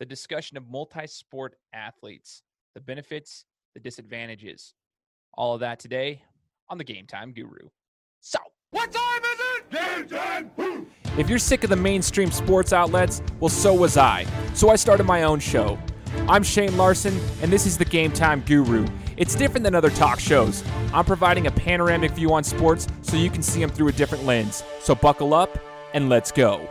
the discussion of multi sport athletes, the benefits, the disadvantages. All of that today on the Game Time Guru. So, What time is it? Game time! If you're sick of the mainstream sports outlets, well, so was I. So I started my own show. I'm Shane Larson, and this is the Game Time Guru. It's different than other talk shows. I'm providing a panoramic view on sports so you can see them through a different lens. So buckle up and let's go.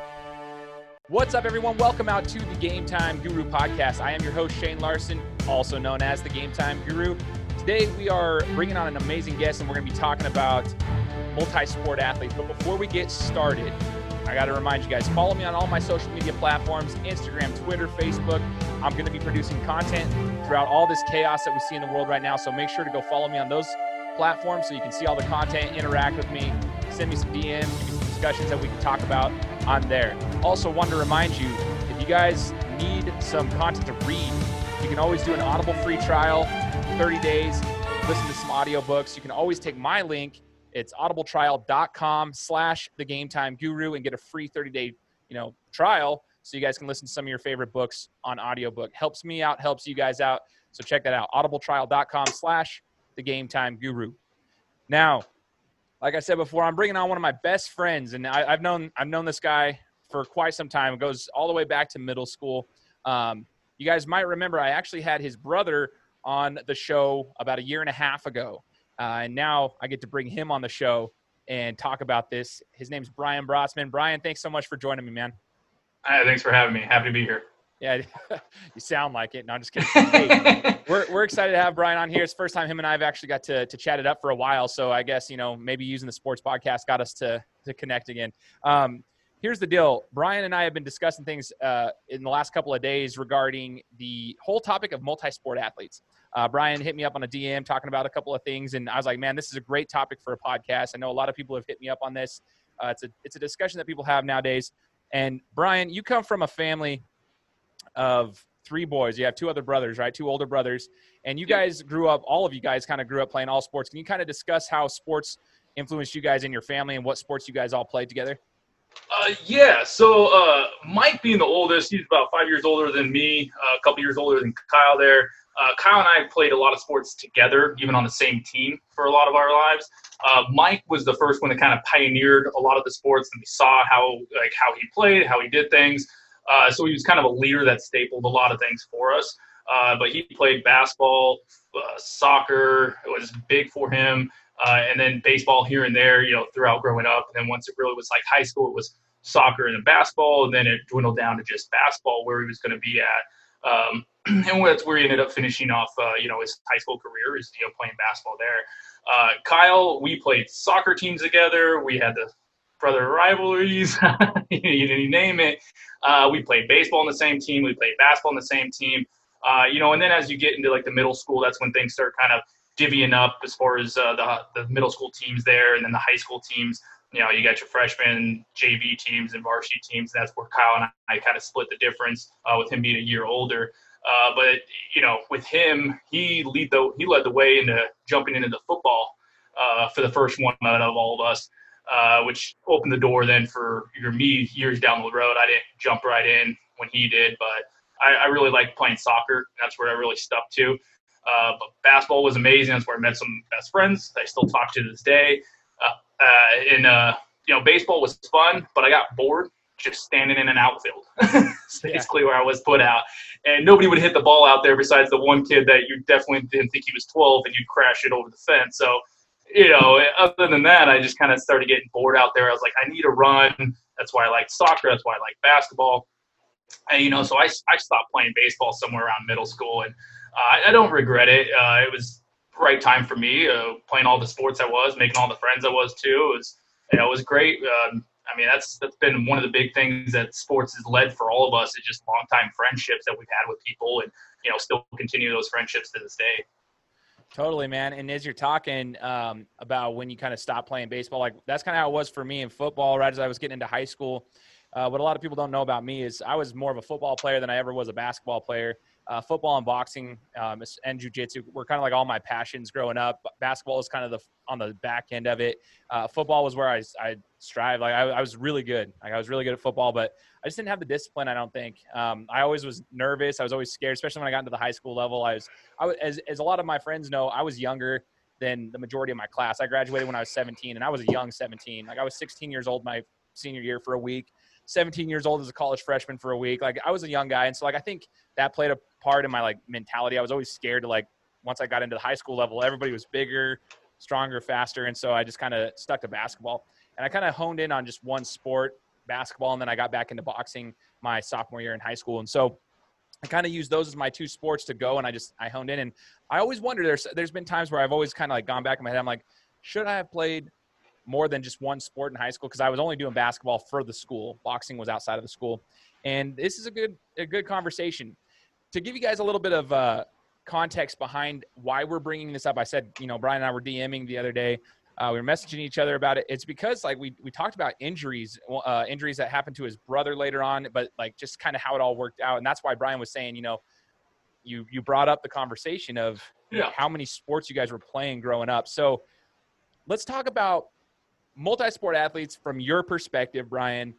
What's up, everyone? Welcome out to the Game Time Guru podcast. I am your host, Shane Larson, also known as the Game Time Guru. Today, we are bringing on an amazing guest, and we're going to be talking about multi sport athletes. But before we get started, I got to remind you guys follow me on all my social media platforms Instagram, Twitter, Facebook. I'm going to be producing content throughout all this chaos that we see in the world right now. So make sure to go follow me on those platforms so you can see all the content, interact with me, send me some DMs, discussions that we can talk about on there. Also, wanted to remind you if you guys need some content to read, you can always do an Audible free trial, 30 days, listen to some audiobooks. You can always take my link it's audibletrial.com slash the game time guru and get a free 30 day, you know, trial so you guys can listen to some of your favorite books on audiobook. Helps me out, helps you guys out. So check that out. audibletrial.com slash the game time guru. Now, like I said before, I'm bringing on one of my best friends, and I, have known I've known this guy for quite some time. It goes all the way back to middle school. Um, you guys might remember I actually had his brother on the show about a year and a half ago. Uh, and now I get to bring him on the show and talk about this. His name's Bryon Brotzman. Bryon, thanks so much for joining me, man. Hi, thanks for having me. Happy to be here. Yeah, you sound like it. No, I'm just kidding. Hey, we're, we're excited to have Bryon on here. It's the first time him and I have actually got to, to chat it up for a while. So I guess, you know, maybe using the sports podcast got us to, to connect again. Um, here's the deal. Bryon and I have been discussing things uh, in the last couple of days regarding the whole topic of multi-sport athletes. Uh, Bryon hit me up on a DM talking about a couple of things, and I was like, "Man, this is a great topic for a podcast." I know a lot of people have hit me up on this. Uh, it's a it's a discussion that people have nowadays. And Bryon, you come from a family of three boys. You have two other brothers, right? Two older brothers, and you guys grew up. All of you guys kind of grew up playing all sports. Can you kind of discuss how sports influenced you guys in your family and what sports you guys all played together? Uh, yeah, so uh, Mike being the oldest, he's about five years older than me, uh, a couple years older than Kyle there. Uh, Kyle and I played a lot of sports together, even on the same team for a lot of our lives. Uh, Mike was the first one that kind of pioneered a lot of the sports, and we saw how like how he played, how he did things. Uh, so he was kind of a leader that stapled a lot of things for us. but he played basketball, soccer. It was big for him uh, and then baseball here and there, you know, throughout growing up. And then once it really was like high school, it was soccer and then basketball, and then it dwindled down to just basketball where he was going to be at. Um, and that's where he ended up finishing off, uh, you know, his high school career is you know playing basketball there. Uh, Kyle, we played soccer teams together. We had the brother rivalries, you name it. Uh, we played baseball on the same team. We played basketball on the same team. Uh, you know, and then as you get into like the middle school, that's when things start kind of divvying up as far as uh, the, the middle school teams there and then the high school teams. You know, you got your freshman JV teams and varsity teams. That's where Kyle and I, I kind of split the difference uh, with him being a year older. Uh, but you know, with him, he lead the he led the way into jumping into the football uh, for the first one out of all of us, uh, which opened the door then for your me years down the road. I didn't jump right in when he did, but I, I really liked playing soccer. That's where I really stuck to. Uh, but basketball was amazing. That's where I met some best friends I still talk to this day. Uh, uh, and uh, you know, baseball was fun, but I got bored just standing in an outfield. It's basically yeah. where I was put out, and nobody would hit the ball out there besides the one kid that you definitely didn't think he was 12, and you'd crash it over the fence. So, you know, other than that, I just kind of started getting bored out there. I was like, I need a run. That's why I like soccer. That's why I like basketball. And you know, so I I stopped playing baseball somewhere around middle school and uh, I don't regret it. Uh, it was right time for me, uh, playing all the sports I was, making all the friends I was too. It was, you know, it was great. Um, I mean, that's that's been one of the big things that sports has led for all of us. It's just long time friendships that we've had with people, and you know, still continue those friendships to this day. Totally, man. And as you're talking um, about when you kind of stop playing baseball, like that's kind of how it was for me in football. Right as I was getting into high school, uh, what a lot of people don't know about me is I was more of a football player than I ever was a basketball player. Uh, football and boxing um, and jujitsu were kind of like all my passions growing up. Basketball was kind of the on the back end of it. Uh, football was where I, I strive. Like I, I, was really good. Like I was really good at football, but I just didn't have the discipline. I don't think. Um, I always was nervous. I was always scared, especially when I got into the high school level. I was, I was as, as a lot of my friends know, I was younger than the majority of my class. I graduated when I was 17, and I was a young 17. Like I was 16 years old my senior year for a week. 17 years old as a college freshman for a week. Like I was a young guy, and so like I think that played a part in my like mentality. I was always scared to like once I got into the high school level, everybody was bigger, stronger, faster, and so I just kind of stuck to basketball. And I kind of honed in on just one sport, basketball, and then I got back into boxing my sophomore year in high school. And so I kind of used those as my two sports to go, and I just I honed in. And I always wonder. There's there's been times where I've always kind of like gone back in my head. I'm like, should I have played more than just one sport in high school because I was only doing basketball for the school. Boxing was outside of the school, and this is a good a good conversation to give you guys a little bit of uh, context behind why we're bringing this up. I said, you know, Bryon and I were DMing the other day. Uh, we were messaging each other about it. It's because like we we talked about injuries, uh, injuries that happened to his brother later on, but like just kind of how it all worked out, and that's why Bryon was saying, you know, you you brought up the conversation of yeah. how many sports you guys were playing growing up. So let's talk about multi-sport athletes from your perspective, Bryon.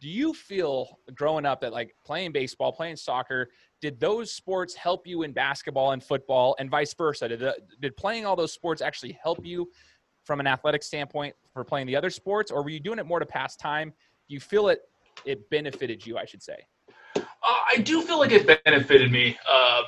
Do you feel growing up that like playing baseball, playing soccer, did those sports help you in basketball and football, and vice versa? Did the, did playing all those sports actually help you from an athletic standpoint for playing the other sports, or were you doing it more to pass time? Do you feel it it benefited you? I should say. Uh, I do feel like it benefited me. Um,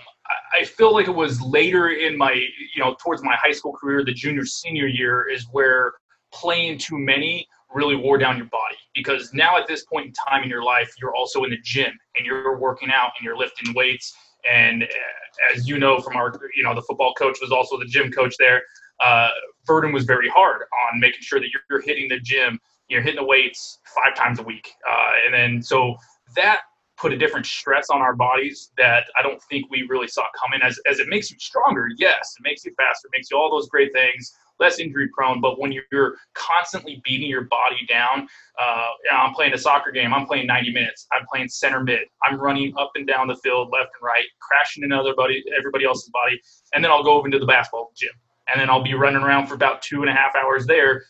I feel like it was later in my, you know, towards my high school career, the junior senior year is where playing too many really wore down your body. Because now at this point in time in your life you're also in the gym and you're working out and you're lifting weights. And uh, as you know from our you know the football coach was also the gym coach there uh, burden was very hard on making sure that you're, you're hitting the gym you're hitting the weights five times a week. Uh, and then so that put a different stress on our bodies that I don't think we really saw coming. As, as it makes you stronger, yes, it makes you faster, it makes you all those great things, less injury prone. But when you're constantly beating your body down, uh, I'm playing a soccer game. I'm playing 90 minutes. I'm playing center mid. I'm running up and down the field, left and right, crashing into everybody, everybody else's body, and then I'll go over into the basketball gym, and then I'll be running around for about two and a half hours there,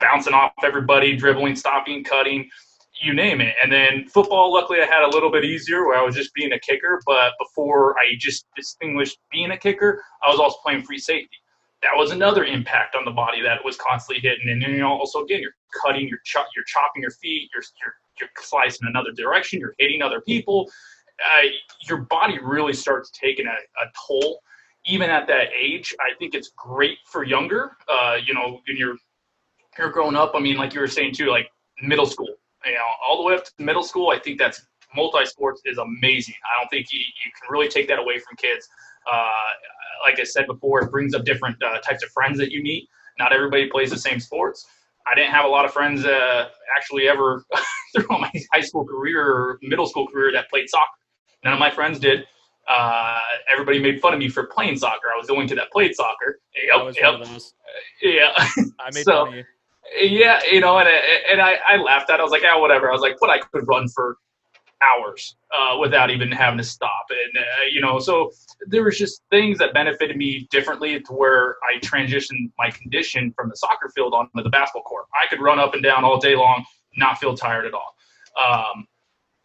bouncing off everybody, dribbling, stopping, cutting you name it. And then football, luckily, I had a little bit easier where I was just being a kicker. But before I just distinguished being a kicker, I was also playing free safety that was another impact on the body that was constantly hitting. And then you know, also again, you're cutting, you're chop, you're chopping your feet, you're you're you're slicing another direction, you're hitting other people. Uh, your body really starts taking a, a, toll, even at that age. I think it's great for younger. Uh, you know, when you're you're growing up. I mean, like you were saying too, like middle school. You know, all the way up to middle school. I think that's multi sports is amazing. I don't think you, you can really take that away from kids. Uh, like I said before, it brings up different uh, types of friends that you meet. Not everybody plays the same sports. I didn't have a lot of friends uh, actually ever throughout my high school career or middle school career that played soccer. None of my friends did. Uh, everybody made fun of me for playing soccer. I was the only kid that played soccer. Yep, yep. Yeah. I made so, fun of you. Yeah, you know, and and I, I laughed at. it. I was like, oh, whatever. I was like, but I could run for hours uh, without even having to stop. And, uh, you know, so there was just things that benefited me differently to where I transitioned my condition from the soccer field onto the basketball court. I could run up and down all day long, not feel tired at all. Um,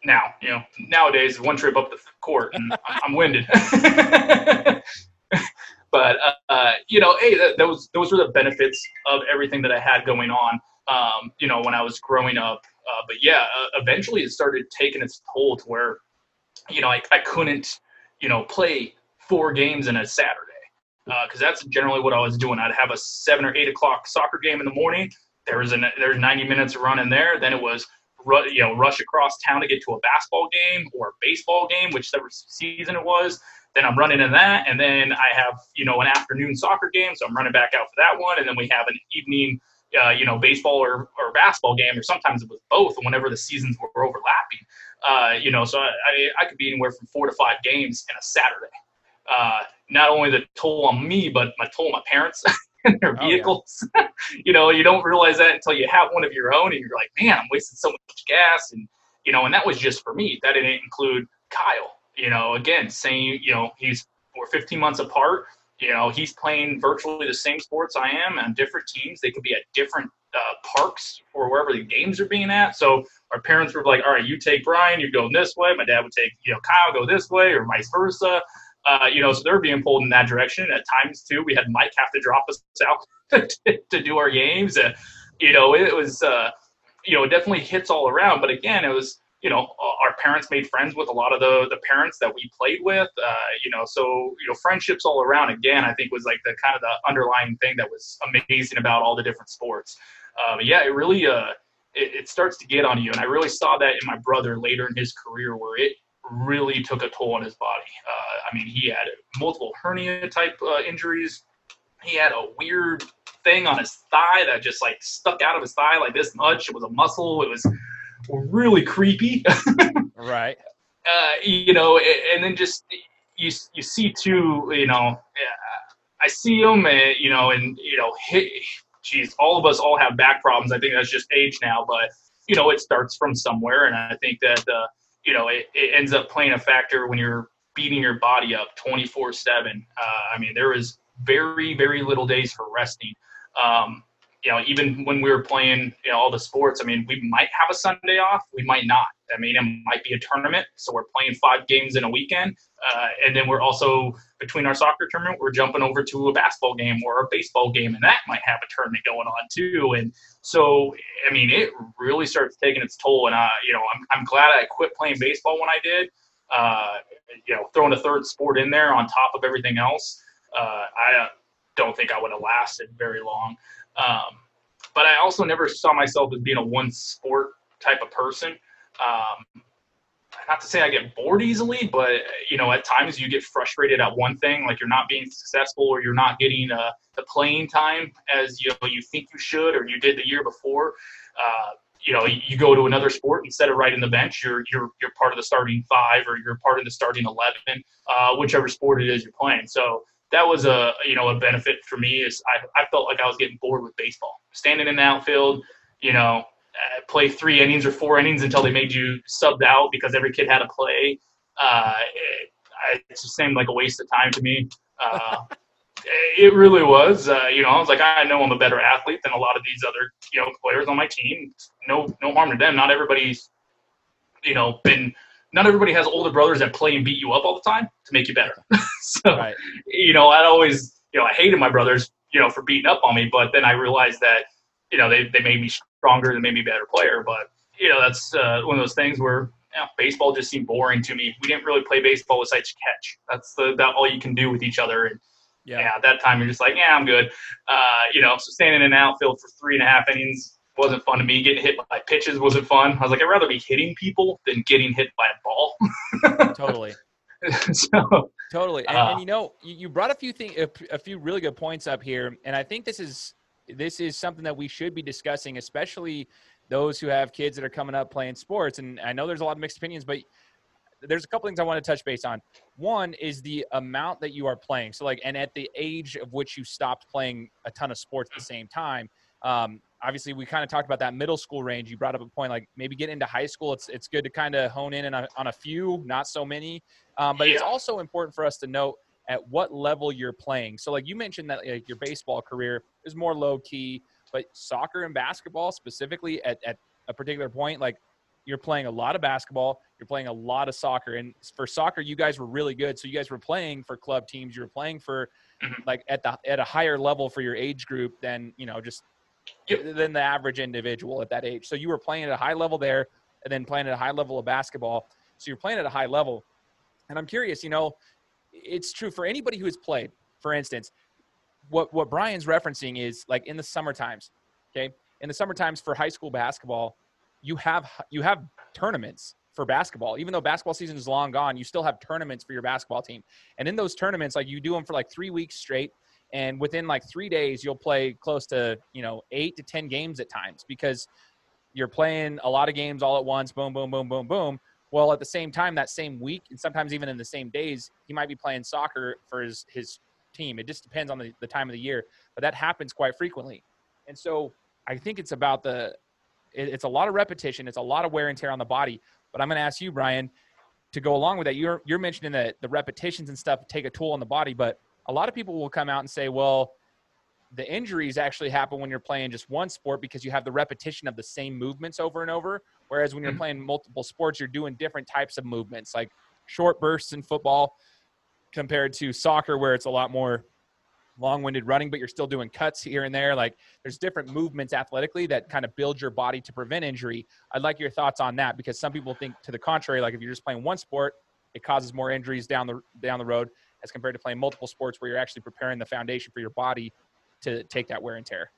now, you know, nowadays, one trip up the court and I'm winded. but, uh, you know, hey, those, those were the benefits of everything that I had going on, um, you know, when I was growing up uh, but yeah, uh, eventually it started taking its toll to where, you know, I, I couldn't, you know, play four games in a Saturday because uh, that's generally what I was doing. I'd have a seven or eight o'clock soccer game in the morning. There was an there's 90 minutes of running there. Then it was you know rush across town to get to a basketball game or a baseball game, whichever season it was. Then I'm running in that, and then I have you know an afternoon soccer game, so I'm running back out for that one, and then we have an evening uh, you know, baseball or, or basketball game, or sometimes it was both whenever the seasons were overlapping. Uh, you know, so I, I, could be anywhere from four to five games in a Saturday. Uh, not only the toll on me, but my toll on my parents. and their vehicles. Oh, yeah. you know, you don't realize that until you have one of your own, and you're like, man, I'm wasting so much gas, and you know, and that was just for me. That didn't include Kyle. You know, again, saying you know he's we're 15 months apart. You know, he's playing virtually the same sports I am on different teams. They could be at different uh, parks or wherever the games are being at. So our parents were like, all right, you take Bryon, you go this way. My dad would take, you know, Kyle go this way or vice versa. Uh, you know, so they're being pulled in that direction. At times, too, we had Mike have to drop us out to, do our games. Uh, you know, it was, uh, you know, it definitely hits all around. But again, it was, you know, our parents made friends with a lot of the the parents that we played with. Uh, you know, so you know, friendships all around. Again, I think was like the kind of the underlying thing that was amazing about all the different sports. Um, yeah, it really uh, it, it, starts to get on you, and I really saw that in my brother later in his career, where it really took a toll on his body. Uh, I mean, he had multiple hernia type uh, injuries. He had a weird thing on his thigh that just like stuck out of his thigh like this much. It was a muscle. It was really creepy. right. Uh, you know, and then just you you see too, you know, I see him, and you know, and you know, hit, geez, all of us all have back problems. I think that's just age now, but you know, it starts from somewhere, and I think that uh, you know, it, it ends up playing a factor when you're beating your body up 24 seven. Uh, I mean, there is very very little days for resting. Um, you know, even when we were playing, you know, all the sports, I mean, we might have a Sunday off, we might not. I mean, it might be a tournament, so we're playing five games in a weekend, uh, and then we're also between our soccer tournament, we're jumping over to a basketball game or a baseball game, and that might have a tournament going on too. And so, I mean, it really starts taking its toll. And uh, you know, I'm I'm glad I quit playing baseball when I did. Uh, you know, throwing a third sport in there on top of everything else, uh, I don't think I would have lasted very long. Um, but I also never saw myself as being a one sport type of person. Um, not to say I get bored easily, but you know, at times you get frustrated at one thing, like you're not being successful or you're not getting uh, the playing time as you know you think you should or you did the year before. Uh, you know, you go to another sport instead of right in the bench, you're you're you're part of the starting five or you're part of the starting eleven, uh, whichever sport it is you're playing. So that was a you know a benefit for me is I, I felt like I was getting bored with baseball, standing in the outfield, you know, uh, play three innings or four innings until they made you subbed out because every kid had to play. Uh, it, it just seemed like a waste of time to me. Uh, it really was. Uh, you know, I was like, I know I'm a better athlete than a lot of these other you know players on my team. No, no harm to them. Not everybody's you know been not everybody has older brothers that play and beat you up all the time to make you better. so, right. you know, I'd always, you know, I hated my brothers, you know, for beating up on me, but then I realized that, you know, they, they made me stronger and made me a better player. But, you know, that's uh, one of those things where you know, baseball just seemed boring to me. We didn't really play baseball besides catch. That's the, that all you can do with each other. And, yeah. yeah, at that time you're just like, yeah, I'm good. Uh, you know, so standing in an outfield for three and a half innings, wasn't fun to me. Getting hit by pitches wasn't fun. I was like, I'd rather be hitting people than getting hit by a ball. totally. so, totally. And, uh, and, you know, you, brought a few things, a, a few really good points up here, and I think this is this is something that we should be discussing, especially those who have kids that are coming up playing sports. And I know there's a lot of mixed opinions, but there's a couple things I want to touch base on. One is the amount that you are playing. So like, and at the age of which you stopped playing a ton of sports at the same time. Um, obviously we kind of talked about that middle school range. You brought up a point like maybe get into high school. It's it's good to kind of hone in on a, on a few, not so many. Um, but yeah. it's also important for us to note at what level you're playing. So like you mentioned that like, your baseball career is more low key, but soccer and basketball specifically at, at a particular point, like you're playing a lot of basketball, you're playing a lot of soccer. And for soccer, you guys were really good. So you guys were playing for club teams, you were playing for mm-hmm. like at the at a higher level for your age group than, you know, just yep. than the average individual at that age. So you were playing at a high level there and then playing at a high level of basketball. So you're playing at a high level. And I'm curious, you know, it's true for anybody who has played, for instance, what, what Bryon's referencing is like in the summer times, okay? In the summer times for high school basketball, you have you have tournaments for basketball. Even though basketball season is long gone, you still have tournaments for your basketball team. And in those tournaments, like you do them for like three weeks straight and within like three days you'll play close to you know eight to ten games at times because you're playing a lot of games all at once boom boom boom boom boom well at the same time that same week and sometimes even in the same days he might be playing soccer for his his team. It just depends on the, the time of the year, but that happens quite frequently. And so I think it's about the, it, it's a lot of repetition. It's a lot of wear and tear on the body. But I'm going to ask you, Bryon, to go along with that. You're, you're mentioning that the repetitions and stuff take a toll on the body, but a lot of people will come out and say, well, the injuries actually happen when you're playing just one sport because you have the repetition of the same movements over and over. Whereas when you're mm-hmm. playing multiple sports, you're doing different types of movements, like short bursts in football compared to soccer, where it's a lot more long-winded running, but you're still doing cuts here and there. Like there's different movements athletically that kind of build your body to prevent injury. I'd like your thoughts on that because some people think to the contrary, like if you're just playing one sport, it causes more injuries down the down the road as compared to playing multiple sports where you're actually preparing the foundation for your body to take that wear and tear.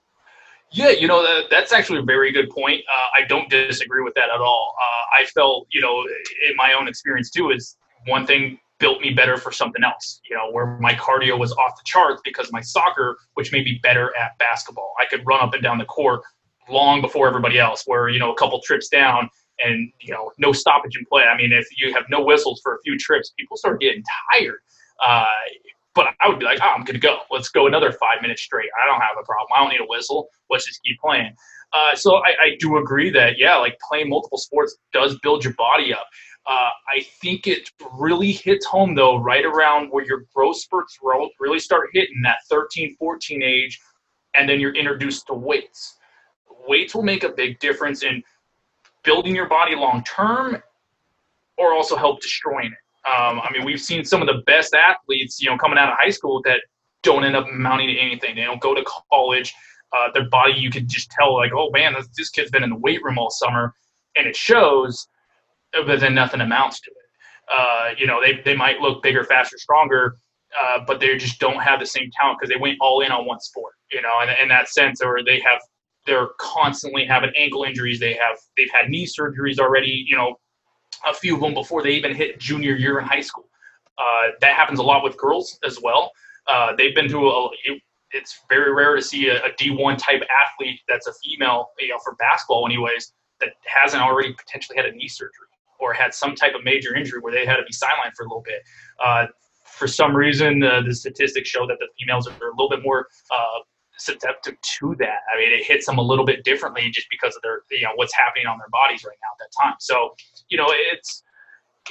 Yeah, you know that, that's actually a very good point. Uh, I don't disagree with that at all. Uh, I felt, you know, in my own experience too, is one thing built me better for something else. You know, where my cardio was off the charts because my soccer, which made me better at basketball, I could run up and down the court long before everybody else. Where you know, a couple trips down and you know, no stoppage in play. I mean, if you have no whistles for a few trips, people start getting tired. Uh, but I would be like, oh, I'm gonna go. Let's go another five minutes straight. I don't have a problem. I don't need a whistle. Let's just keep playing. Uh, so I, I, do agree that, yeah, like playing multiple sports does build your body up. Uh, I think it really hits home, though, right around where your growth spurts really start hitting that 13, 14 age, and then you're introduced to weights. Weights will make a big difference in building your body long term or also help destroying it. Um, I mean, we've seen some of the best athletes, you know, coming out of high school that don't end up amounting to anything. They don't go to college. Uh, their body, you can just tell, like, oh man, this, this, kid's been in the weight room all summer, and it shows, but then nothing amounts to it. Uh, you know, they, they might look bigger, faster, stronger, uh, but they just don't have the same talent because they went all in on one sport. You know, in, in that sense, or they have they're constantly having ankle injuries. They have they've had knee surgeries already. You know, a few of them before they even hit junior year in high school. Uh, that happens a lot with girls as well. Uh, they've been through a. It, it's very rare to see a a D1 type athlete that's a female, you know, for basketball, anyways, that hasn't already potentially had a knee surgery or had some type of major injury where they had to be sidelined for a little bit. Uh, for some reason, uh, the statistics show that the females are a little bit more uh, susceptible to that. I mean, it hits them a little bit differently just because of their, you know, what's happening on their bodies right now at that time. So, you know, it's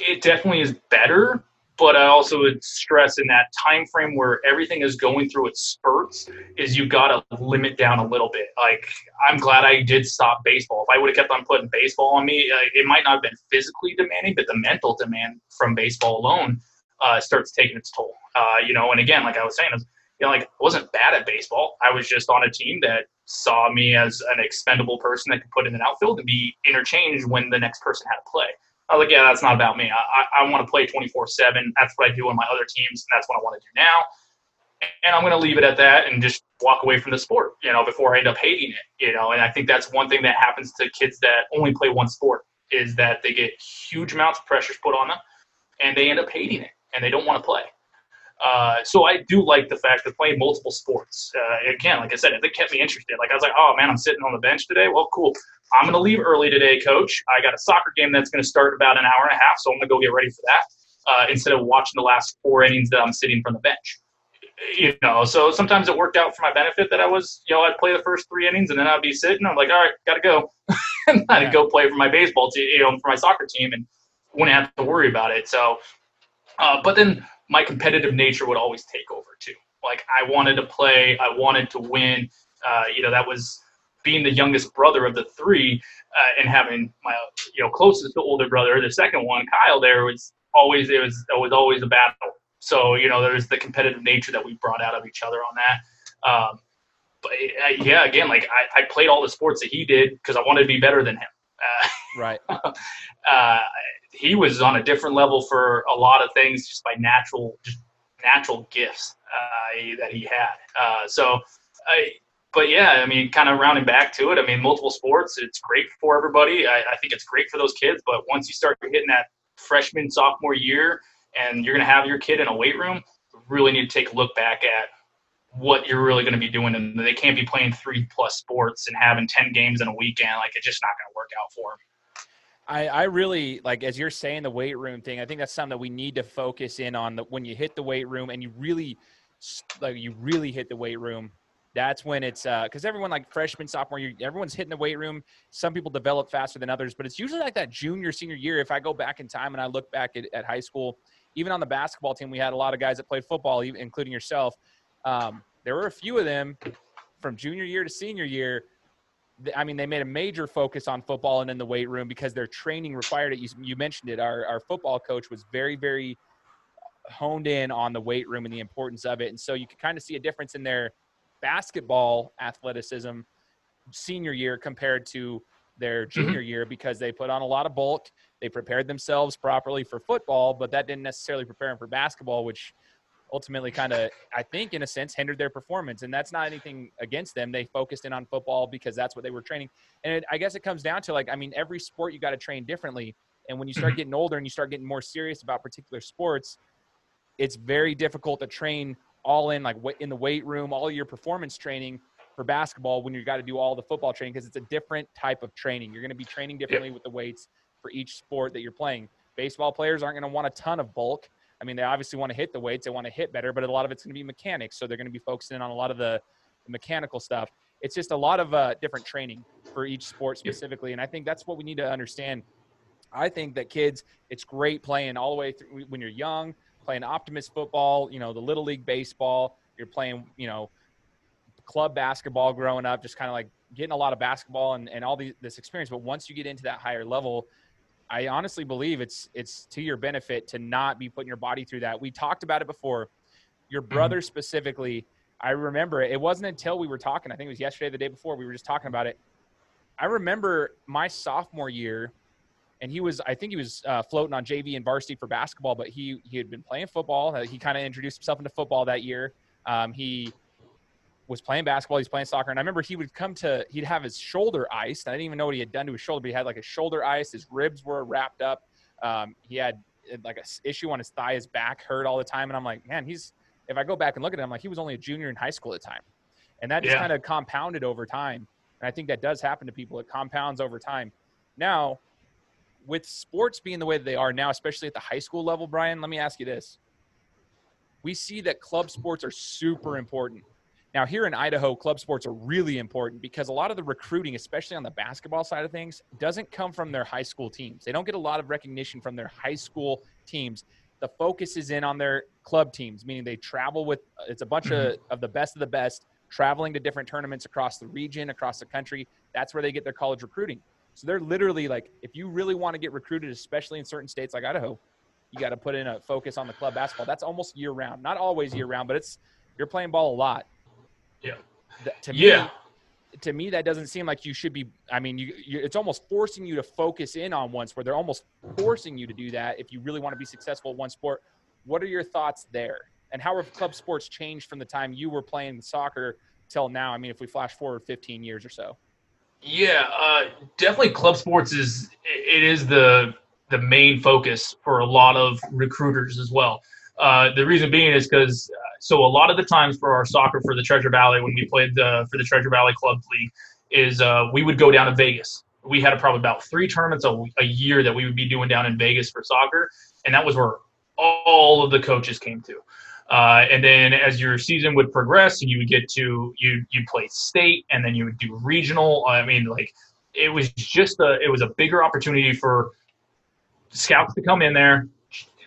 it definitely is better, but I also would stress in that time frame where everything is going through its spurts is you got to limit down a little bit. Like I'm glad I did stop baseball. If I would have kept on putting baseball on me, it might not have been physically demanding, but the mental demand from baseball alone uh, starts taking its toll. Uh, you know, and again, like I was saying, you know, like I wasn't bad at baseball. I was just on a team that saw me as an expendable person that could put in an outfield and be interchanged when the next person had to play. I was like, yeah, that's not about me. I, I, I want to play 24 7. That's what I do on my other teams, and that's what I want to do now. And I'm going to leave it at that and just walk away from the sport, you know, before I end up hating it, you know. And I think that's one thing that happens to kids that only play one sport is that they get huge amounts of pressures put on them and they end up hating it and they don't want to play. Uh, so I do like the fact that playing multiple sports. Uh, again, like I said, it kept me interested. Like I was like, oh man, I'm sitting on the bench today. Well, cool. I'm going to leave early today, coach. I got a soccer game that's going to start about an hour and a half, so I'm going to go get ready for that uh, instead of watching the last four innings that I'm sitting from the bench. You know, so sometimes it worked out for my benefit that I was, you know, I'd play the first three innings and then I'd be sitting. I'm like, all right, got to go. and I'd yeah. go play for my baseball team, you know, for my soccer team and wouldn't have to worry about it. So, uh, but then my competitive nature would always take over too. Like I wanted to play, I wanted to win. Uh, you know, that was being the youngest brother of the three uh, and having my you know closest to older brother, the second one, Kyle. There was always it was it was always a battle. So you know, there's the competitive nature that we brought out of each other on that. Um, but uh, yeah, again, like I, I, played all the sports that he did because I wanted to be better than him. Uh, right. Uh, he was on a different level for a lot of things just by natural just natural gifts uh, that he had. Uh, so, I, but yeah, I mean, kind of rounding back to it. I mean, multiple sports, it's great for everybody. I, I think it's great for those kids. But once you start hitting that freshman sophomore year, and you're going to have your kid in a weight room, really need to take a look back at what you're really going to be doing. And they can't be playing three plus sports and having 10 games in a weekend. Like, it's just not going to work out for them. I, I really like as you're saying the weight room thing. I think that's something that we need to focus in on. That when you hit the weight room and you really like you really hit the weight room that's when it's because uh, everyone like freshman sophomore year everyone's hitting the weight room some people develop faster than others but it's usually like that junior senior year if i go back in time and i look back at, at high school even on the basketball team we had a lot of guys that played football including yourself um, there were a few of them from junior year to senior year I mean, they made a major focus on football and in the weight room because their training required it. You, you mentioned it. Our, our football coach was very, very honed in on the weight room and the importance of it. And so you could kind of see a difference in their basketball athleticism senior year compared to their mm-hmm. junior year because they put on a lot of bulk. They prepared themselves properly for football, but that didn't necessarily prepare them for basketball, which ultimately kind of, I think, in a sense, hindered their performance. And that's not anything against them. They focused in on football because that's what they were training. And it, I guess it comes down to like, I mean, every sport you got to train differently. And when you start mm-hmm. getting older and you start getting more serious about particular sports, it's very difficult to train all in like in the weight room, all your performance training for basketball when you got to do all the football training because it's a different type of training. You're going to be training differently with the weights for each sport that you're playing. Baseball players aren't going to want a ton of bulk. I mean, they obviously want to hit the weights, they want to hit better, but a lot of it's going to be mechanics. So they're going to be focusing on a lot of the, the mechanical stuff. It's just a lot of uh, different training for each sport specifically. And I think that's what we need to understand. I think that kids, it's great playing all the way through when you're young, playing Optimist football, you know, the little league baseball. You're playing, you know, club basketball growing up, just kind of like getting a lot of basketball and, and all these, this experience. But once you get into that higher level, I honestly believe it's it's to your benefit to not be putting your body through that. We talked about it before. Your mm-hmm. brother mm-hmm. specifically, I remember it wasn't until we were talking, I think it was yesterday, the day before, we were just talking about it. I remember my sophomore year, and he was I think he was uh, floating on JV and varsity for basketball, but he he had been playing football. Uh, he kind of introduced himself into football that year. Um, he was playing basketball. He's playing soccer, and I remember he would come to he'd have his shoulder iced. I didn't even know what he had done to his shoulder, but he had like a shoulder ice. His ribs were wrapped up. Um, he had like a issue on his thigh. His back hurt all the time, and I'm like, man, he's. If I go back and look at him, like he was only a junior in high school at the time, and that just yeah. kind of compounded over time. And I think that does happen to people. It compounds over time. Now, with sports being the way that they are now, especially at the high school level, Bryon, let me ask you this. We see that club sports are super important. Now, here in Idaho, club sports are really important because a lot of the recruiting, especially on the basketball side of things, doesn't come from their high school teams. They don't get a lot of recognition from their high school teams. The focus is in on their club teams, meaning they travel with it's a bunch of, mm-hmm. of the best of the best traveling to different tournaments across the region, across the country. That's where they get their college recruiting. So they're literally like, if you really want to get recruited, especially in certain states like Idaho, you got to put in a focus on the club basketball. That's almost year round. Not always year round, but it's you're playing ball a lot. Yeah. to yeah. Me, to me, that doesn't seem like you should be. I mean, you, you, it's almost forcing you to focus in on one sport. They're almost forcing you to do that if you really want to be successful at one sport. What are your thoughts there? And how have club sports changed from the time you were playing soccer till now? I mean, if we flash forward 15 years or so. Yeah, uh, definitely club sports is it is the the main focus for a lot of recruiters as well. Uh, the reason being is because so a lot of the times for our soccer for the Treasure Valley when we played the, for the Treasure Valley Club League is uh, we would go down to Vegas. We had probably about three tournaments a, a year that we would be doing down in Vegas for soccer, and that was where all of the coaches came to. Uh, and then as your season would progress you would get to you you play state and then you would do regional. I mean, like it was just a it was a bigger opportunity for scouts to come in there,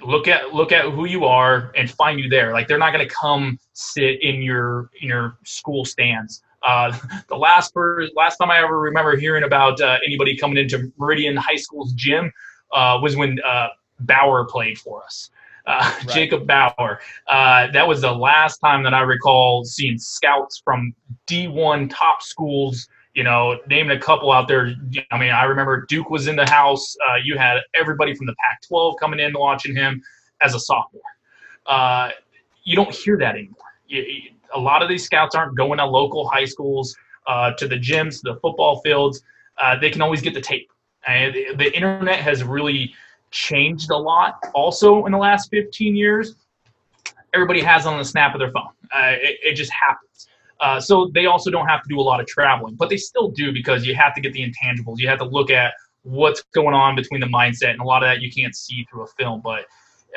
look at look at who you are and find you there. Like they're not going to come sit in your in your school stands. Uh, the last per, last time I ever remember hearing about uh, anybody coming into Meridian High School's gym uh, was when uh, Bauer played for us uh, right. Jacob Bauer. Uh, that was the last time that I recall seeing scouts from D1 top schools. You know, naming a couple out there. I mean, I remember Duke was in the house. Uh, you had everybody from the Pac-12 coming in watching him as a sophomore. Uh, you don't hear that anymore. You, you, a lot of these scouts aren't going to local high schools, uh, to the gyms, the football fields. Uh, they can always get the tape. And the internet has really changed a lot also in the last 15 years. Everybody has on the snap of their phone. Uh, it, it, just happens. Uh, so they also don't have to do a lot of traveling, but they still do because you have to get the intangibles. You have to look at what's going on between the mindset, and a lot of that you can't see through a film. But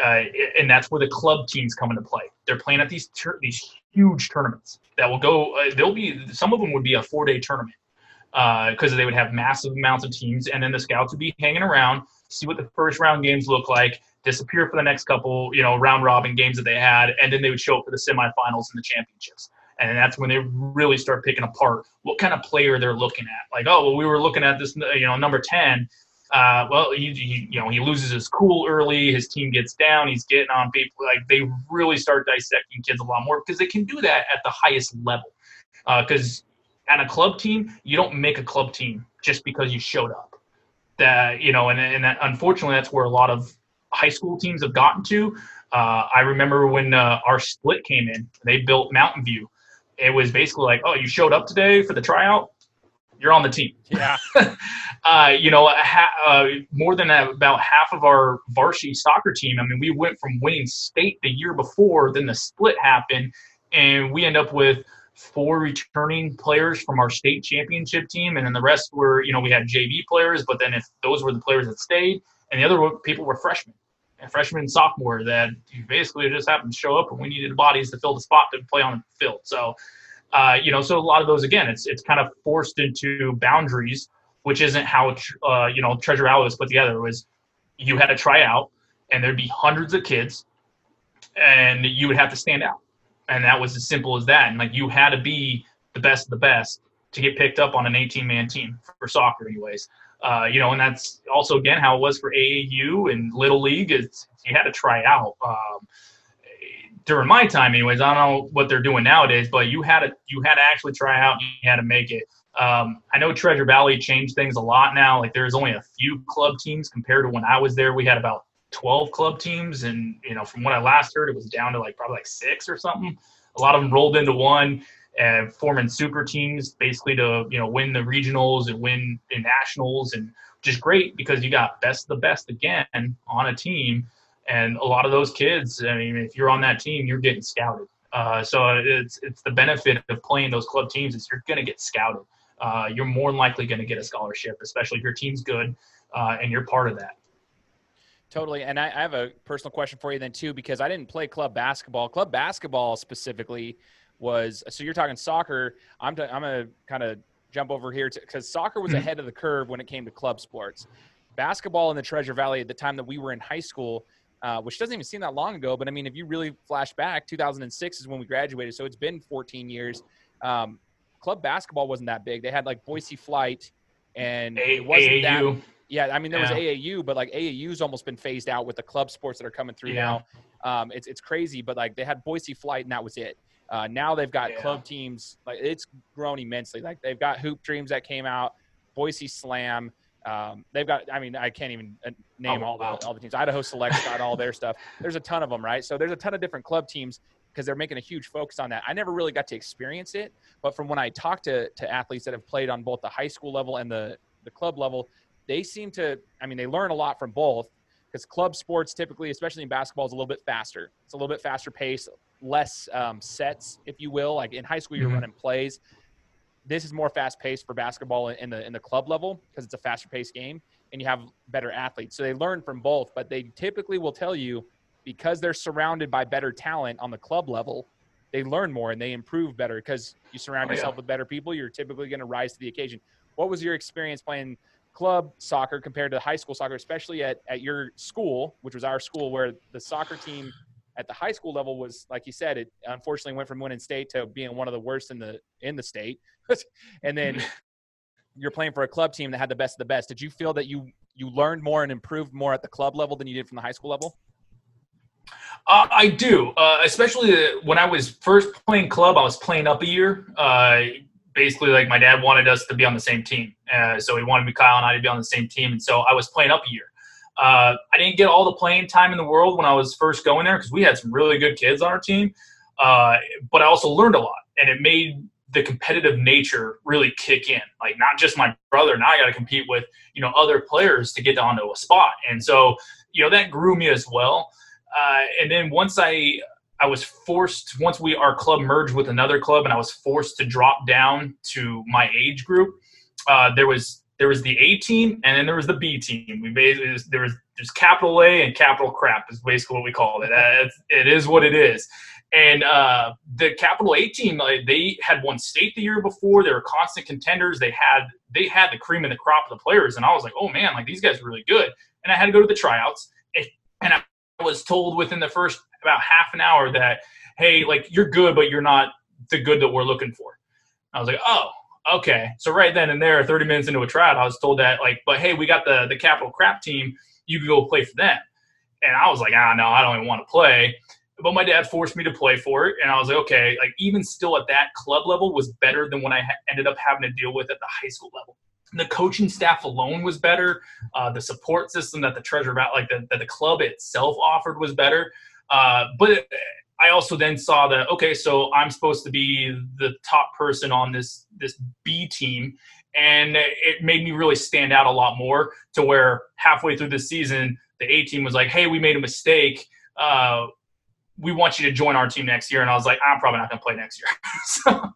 uh, and that's where the club teams come into play. they're playing at these these huge tournaments that will go. Uh, they'll be some of them would be a four day tournament because uh, they would have massive amounts of teams, and then the scouts would be hanging around, see what the first round games look like, disappear for the next couple, you know, round robin games that they had, and then they would show up for the semifinals and the championships. And that's when they really start picking apart what kind of player they're looking at. Like, oh, well, we were looking at this, you know, number 10. Uh, well, he, he, you know, he loses his cool early. His team gets down. He's getting on people. Like, they really start dissecting kids a lot more because they can do that at the highest level. Because uh, at a club team, you don't make a club team just because you showed up. That you know, and and that, unfortunately, that's where a lot of high school teams have gotten to. Uh, I remember when uh, our split came in, they built Mountain View. It was basically like, oh, you showed up today for the tryout, you're on the team. Yeah. uh, you know, ha- uh, more than about half of our varsity soccer team. I mean, we went from winning state the year before, then the split happened, and we end up with four returning players from our state championship team, and then the rest were, you know, we had JV players, but then if those were the players that stayed, and the other people were freshmen freshman sophomore that basically just happened to show up and we needed bodies to fill the spot to play on the field. So, uh, you know, so a lot of those again, it's it's kind of forced into boundaries, which isn't how uh, you know Treasure Valley was put together. Was you had to try out, and there'd be hundreds of kids, and you would have to stand out, and that was as simple as that. And like you had to be the best of the best to get picked up on an 18 man team for soccer, anyways. Uh, you know, and that's also again how it was for AAU and Little League. It's you had to try out. Um, during my time, anyways, I don't know what they're doing nowadays, but you had to you had to actually try out. You had to make it. Um, I know Treasure Valley changed things a lot now. Like there's only a few club teams compared to when I was there. We had about 12 club teams, and you know, from what I last heard, it was down to like probably like six or something. A lot of them rolled into one and forming super teams basically to you know win the regionals and win the nationals and is great because you got best of the best again on a team and a lot of those kids i mean if you're on that team you're getting scouted uh, so it's it's the benefit of playing those club teams is you're going to get scouted uh, you're more than likely going to get a scholarship especially if your team's good uh, and you're part of that Totally. And I, I, have a personal question for you then too, because I didn't play club basketball. Club basketball specifically was so you're talking soccer. I'm t- I'm gonna kind of jump over here because soccer was mm-hmm. ahead of the curve when it came to club sports. Basketball in the Treasure Valley at the time that we were in high school, uh, which doesn't even seem that long ago, but I mean, if you really flash back, 2006 is when we graduated, so it's been 14 years. Um, club basketball wasn't that big. They had like Boise Flight, and A- it wasn't AAU. that. Yeah, I mean there yeah. was AAU, but like AAU's almost been phased out with the club sports that are coming through yeah. now. Um, it's it's crazy, but like they had Boise Flight, and that was it. Uh, now they've got yeah. club teams. Like it's grown immensely. Like they've got Hoop Dreams that came out, Boise Slam. Um, they've got. I mean, I can't even uh, name oh, all wow. the all the teams. Idaho Select got all their stuff. There's a ton of them, right? So there's a ton of different club teams because they're making a huge focus on that. I never really got to experience it, but from when I talk to to athletes that have played on both the high school level and the the club level, they seem to. I mean, they learn a lot from both because club sports typically, especially in basketball, is a little bit faster. It's a little bit faster pace, less um, sets, if you will. Like in high school, you're mm-hmm. running plays. This is more fast paced for basketball in the in the club level because it's a faster paced game, and you have better athletes. So they learn from both, but they typically will tell you because they're surrounded by better talent on the club level, they learn more and they improve better because you surround oh, yourself yeah. with better people. You're typically going to rise to the occasion. What was your experience playing club soccer compared to high school soccer, especially at, at your school, which was our school, where the soccer team at the high school level was, like you said, it unfortunately went from winning state to being one of the worst in the in the state. and then you're playing for a club team that had the best of the best. Did you feel that you you learned more and improved more at the club level than you did from the high school level? Uh, I do, uh, especially when I was first playing club. I was playing up a year. Uh, basically like my dad wanted us to be on the same team. Uh, so he wanted me, Kyle and I to be on the same team. And so I was playing up a year. Uh, I didn't get all the playing time in the world when I was first going there because we had some really good kids on our team. Uh, but I also learned a lot and it made the competitive nature really kick in. Like not just my brother, now I got to compete with, you know, other players to get onto a spot. And so, you know, that grew me as well. Uh, and then once I I was forced once we our club merged with another club, and I was forced to drop down to my age group. Uh, there was there was the A team and then there was the B team. We basically there was there's capital A and capital crap is basically what we call it. It's, it is what it is. And uh, the capital A team, like, they had won state the year before. They were constant contenders. They had they had the cream and the crop of the players. And I was like, oh man, like these guys are really good. And I had to go to the tryouts. And I was told within the first about half an hour that, hey, like you're good, but you're not the good that we're looking for. I was like, oh, okay. So right then and there, 30 minutes into a tryout, I was told that like, but hey, we got the the capital crap team. You can go play for them. And I was like, ah, no, I don't even want to play. But my dad forced me to play for it, and I was like, okay. Like even still at that club level was better than what I ha- ended up having to deal with at the high school level. The coaching staff alone was better. Uh, the support system that the treasure about like the, that the club itself offered was better. Uh, but I also then saw that okay, so I'm supposed to be the top person on this this B team, and it made me really stand out a lot more. To where halfway through the season, the A team was like, "Hey, we made a mistake. Uh, we want you to join our team next year." And I was like, "I'm probably not going to play next year." so,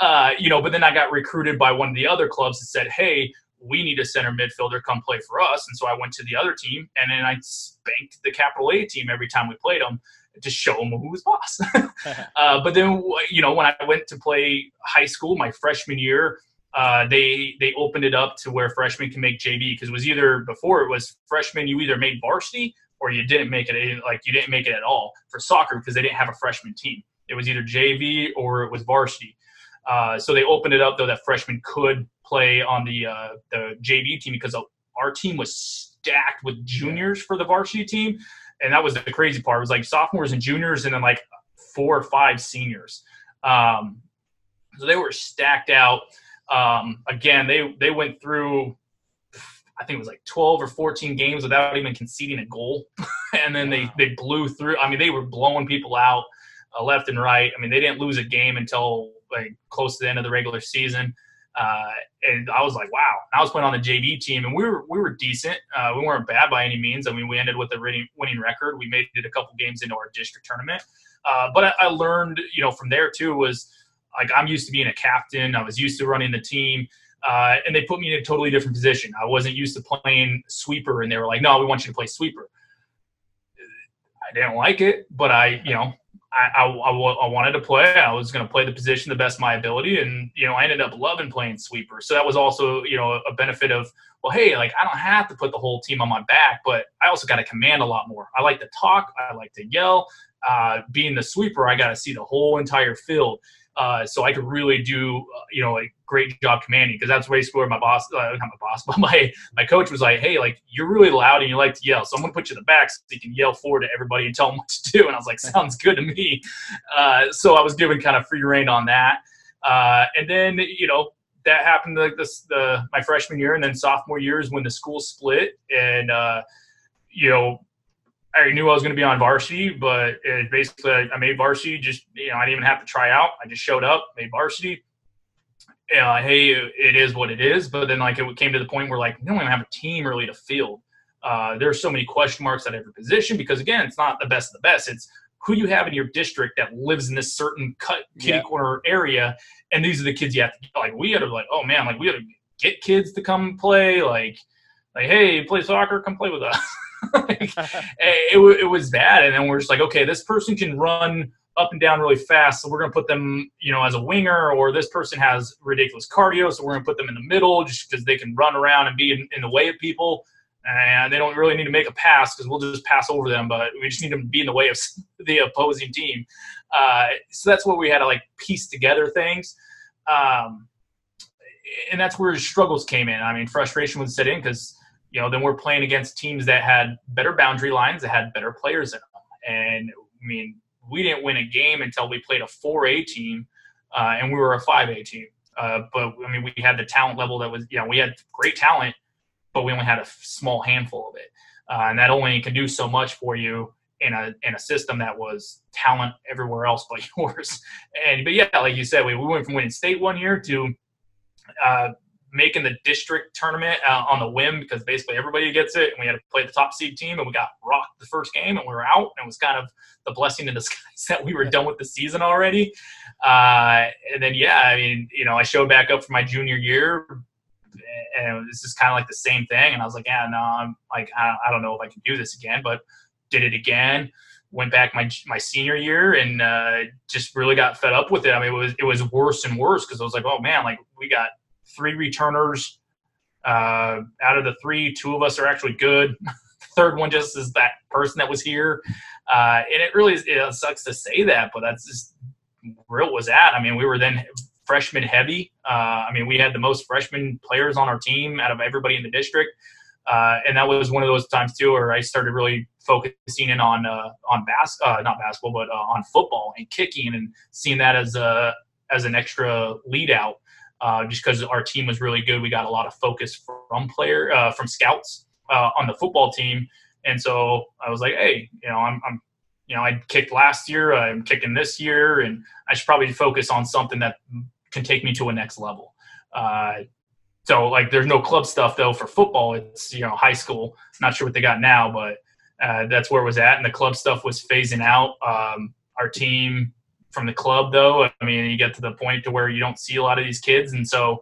uh, you know, but then I got recruited by one of the other clubs that said, "Hey." We need a center midfielder come play for us, and so I went to the other team, and then I spanked the Capital A team every time we played them to show them who was boss. uh, but then, you know, when I went to play high school, my freshman year, uh, they they opened it up to where freshmen can make JV because it was either before it was freshman you either made varsity or you didn't make it like you didn't make it at all for soccer because they didn't have a freshman team. It was either JV or it was varsity. Uh, so they opened it up though that freshmen could play on the uh, the JV team because our team was stacked with juniors for the varsity team and that was the crazy part. It was like sophomores and juniors, and then like four or five seniors. Um, so they were stacked out. Um, again, they they went through. I think it was like 12 or 14 games without even conceding a goal, and then they they blew through. I mean, they were blowing people out uh, left and right. I mean, they didn't lose a game until like close to the end of the regular season. Uh, and I was like, wow. I was playing on the JV team, and we were we were decent. Uh, we weren't bad by any means. I mean, we ended with a winning, record. We made it a couple games into our district tournament. Uh, but I, I, learned, you know, from there too was like I'm used to being a captain. I was used to running the team. Uh, and they put me in a totally different position. I wasn't used to playing sweeper, and they were like, "No, we want you to play sweeper." I didn't like it, but I, you know, I, I, I, wanted to play. I was going to play the position the best my ability, and you know, I ended up loving playing sweeper. So that was also you know a benefit of well, hey, like I don't have to put the whole team on my back, but I also got to command a lot more. I like to talk. I like to yell. Uh, being the sweeper, I got to see the whole entire field. Uh, so I could really do, uh, you know, a great job commanding because that's basically where my boss, uh, not my boss, but my my coach was like, "Hey, like you're really loud and you like to yell, so I'm gonna put you in the back so you can yell forward to everybody and tell them what to do." And I was like, "Sounds good to me." Uh, so I was given kind of free reign on that, uh, and then you know that happened like this the my freshman year, and then sophomore year is when the school split, and uh, you know I knew I was going to be on varsity, but it basically I made varsity. Just you know, I didn't even have to try out. I just showed up, made varsity. Uh, hey, it is what it is. But then like it came to the point where like we don't even have a team really to field. Uh, there's so many question marks at every position because again, it's not the best of the best. It's who you have in your district that lives in this certain cut kitty yeah. corner area, and these are the kids you have to like. We had to like, oh man, like we had to get kids to come play. Like, like hey, play soccer, come play with us. like, it, it was bad. And then we're just like, okay, this person can run up and down really fast, so we're going to put them, you know, as a winger, or this person has ridiculous cardio, so we're going to put them in the middle just because they can run around and be in, in, the way of people. And they don't really need to make a pass because we'll just pass over them, but we just need them to be in the way of the opposing team. Uh, so that's what we had to like piece together things. Um, and that's where struggles came in. I mean, frustration would set in because you know, then we're playing against teams that had better boundary lines, that had better players in them. And I mean, we didn't win a game until we played a 4A team, uh, and we were a 5A team. Uh, but I mean, we had the talent level that was, you know, we had great talent, but we only had a small handful of it, uh, and that only can do so much for you in a in a system that was talent everywhere else but yours. And but yeah, like you said, we, we went from winning state one year to uh, making the district tournament uh, on the whim because basically everybody gets it, and we had to play the top seed team, and we got rocked the first game, and we were out, and it was kind of the blessing in disguise that we were done with the season already. Uh, and then yeah, I mean, you know, I showed back up for my junior year, and this is kind of like the same thing. And I was like, yeah, no, I'm like, I, I don't know if I can do this again, but did it again. Went back my my senior year and uh, just really got fed up with it. I mean, it was it was worse and worse because I was like, oh man, like we got three returners. Uh, out of the three, two of us are actually good. third one just is that person that was here. Uh, and it really it sucks to say that, but that's just where it was at. I mean, we were then freshman heavy. Uh, I mean, we had the most freshman players on our team out of everybody in the district. Uh, and that was one of those times too where I started really focusing in on uh, on bas- uh, not basketball, but uh, on football and kicking, and seeing that as a as an extra lead out. Uh, just because our team was really good, we got a lot of focus from player uh, from scouts on the football team, and so I was like, hey, you know, I'm, I'm you know, I kicked last year, I'm kicking this year, and I should probably focus on something that can take me to a next level. Uh, so like, there's no club stuff though for football. It's you know high school. Not sure what they got now, but uh, that's where it was at. And the club stuff was phasing out. Um, our team from the club though, I mean, you get to the point to where you don't see a lot of these kids, and so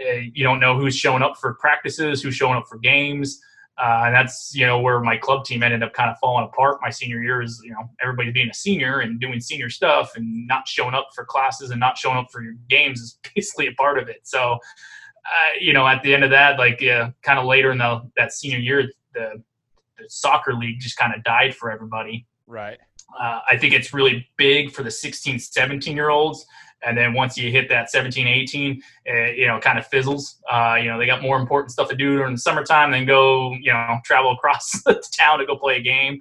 uh, you don't know who's showing up for practices, who's showing up for games. Uh, and that's you know where my club team ended up kind of falling apart my senior year is you know everybody being a senior and doing senior stuff and not showing up for classes and not showing up for your games is basically a part of it. So uh, you know at the end of that like yeah, kind of later in the that senior year the, the soccer league just kind of died for everybody. Right uh, i think it's really big for the 16 17 year olds and then once you hit that 17 18 uh, you know kind of fizzles. Uh, you know they got more important stuff to do during the summertime than go you know travel across the town to go play a game.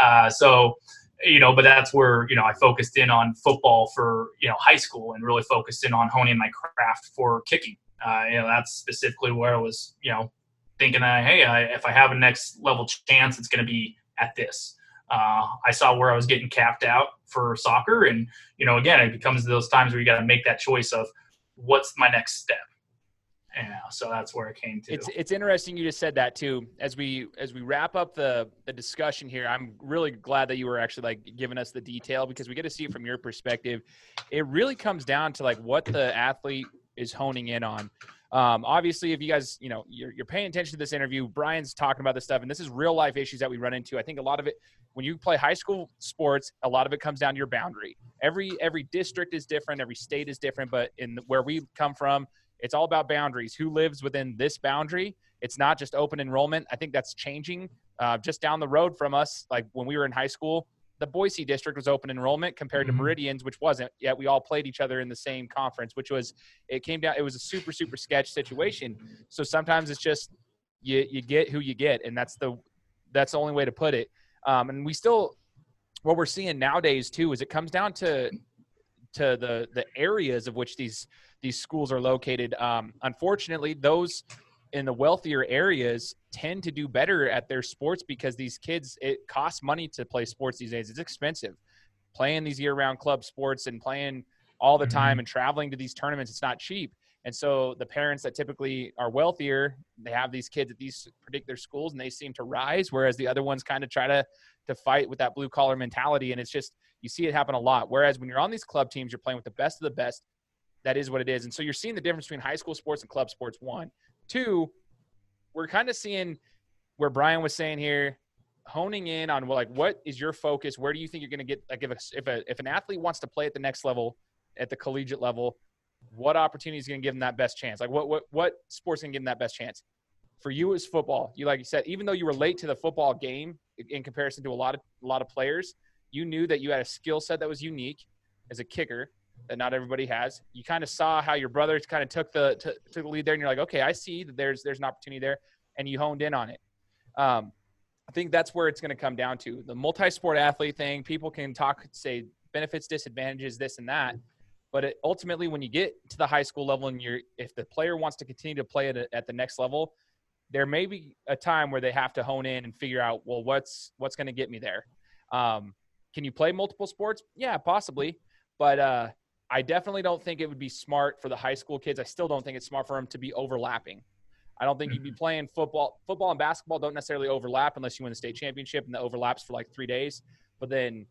Uh, so you know but that's where you know i focused in on football for you know high school and really focused in on honing my craft for kicking. Uh, you know that's specifically where i was you know thinking that hey I, if i have a next level chance it's going to be at this uh, I saw where I was getting capped out for soccer, and you know, again, it becomes those times where you got to make that choice of what's my next step. Yeah, so that's where it came to. It's it's interesting you just said that too. As we as we wrap up the the discussion here, I'm really glad that you were actually like giving us the detail because we get to see it from your perspective. It really comes down to like what the athlete is honing in on. Um, obviously, if you guys, you know, you're, you're paying attention to this interview, Bryon's talking about this stuff, and this is real life issues that we run into. I think a lot of it, when you play high school sports, a lot of it comes down to your boundary. Every every district is different, every state is different, but in where we come from, it's all about boundaries. Who lives within this boundary? It's not just open enrollment. I think that's changing. Uh, just down the road from us, like when we were in high school, the Boise district was open enrollment compared mm-hmm. to Meridians, which wasn't. Yet we all played each other in the same conference, which was it came down. It was a super super sketch situation. So sometimes it's just you you get who you get, and that's the that's the only way to put it. Um, and we still what we're seeing nowadays too is it comes down to to the the areas of which these these schools are located. Um, unfortunately, those in the wealthier areas tend to do better at their sports because these kids it costs money to play sports these days. It's expensive. Playing these year-round club sports and playing all the time mm-hmm. and traveling to these tournaments it's not cheap. And so the parents that typically are wealthier they have these kids at these particular schools and they seem to rise whereas the other ones kind of try to to fight with that blue collar mentality. And it's just you see it happen a lot. Whereas when you're on these club teams you're playing with the best of the best that is what it is. And so you're seeing the difference between high school sports and club sports one Two, we're kind of seeing where Bryon was saying here, honing in on like what is your focus? Where do you think you're going to get? Like if a, if a if an athlete wants to play at the next level, at the collegiate level, what opportunity is going to give them that best chance? Like what what what sports going to give them that best chance? For you is football. You like you said, even though you were late to the football game in comparison to a lot of a lot of players, you knew that you had a skill set that was unique as a kicker that not everybody has. You kind of saw how your brothers kind of took the t- took the lead there, and you're like, okay, I see that there's there's an opportunity there, and you honed in on it. Um, I think that's where it's going to come down to the multi-sport athlete thing. People can talk, say benefits, disadvantages, this and that, but it, ultimately, when you get to the high school level, and you're if the player wants to continue to play at, a, at the next level, there may be a time where they have to hone in and figure out, well, what's what's going to get me there. Um, can you play multiple sports? Yeah, possibly, but uh, I definitely don't think it would be smart for the high school kids. I still don't think it's smart for them to be overlapping. I don't think you'd be mm-hmm. playing football. Football and basketball don't necessarily overlap unless you win the state championship and the overlaps for like three days. But then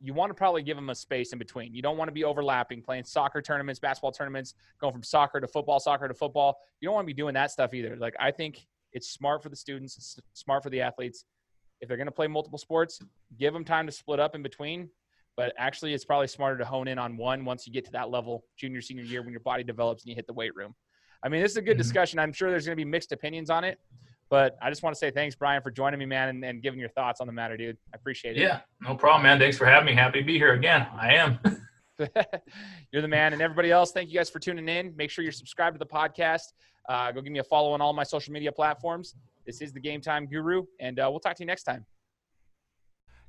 you want to probably give them a space in between. You don't want to be overlapping, playing soccer tournaments, basketball tournaments, going from soccer to football, soccer to football. You don't want to be doing that stuff either. Like I think it's smart for the students, it's smart for the athletes. If they're going to play multiple sports, give them time to split up in between. But actually, it's probably smarter to hone in on one once you get to that level, junior, senior year, when your body develops and you hit the weight room. I mean, this is a good mm-hmm. discussion. I'm sure there's going to be mixed opinions on it. But I just want to say thanks, Bryon, for joining me, man, and, and giving your thoughts on the matter, dude. I appreciate it. Yeah, no problem, man. Thanks for having me. Happy to be here again. I am. you're the man. And everybody else, thank you guys for tuning in. Make sure you're subscribed to the podcast. Uh, go give me a follow on all my social media platforms. This is the Game Time Guru, and uh, we'll talk to you next time.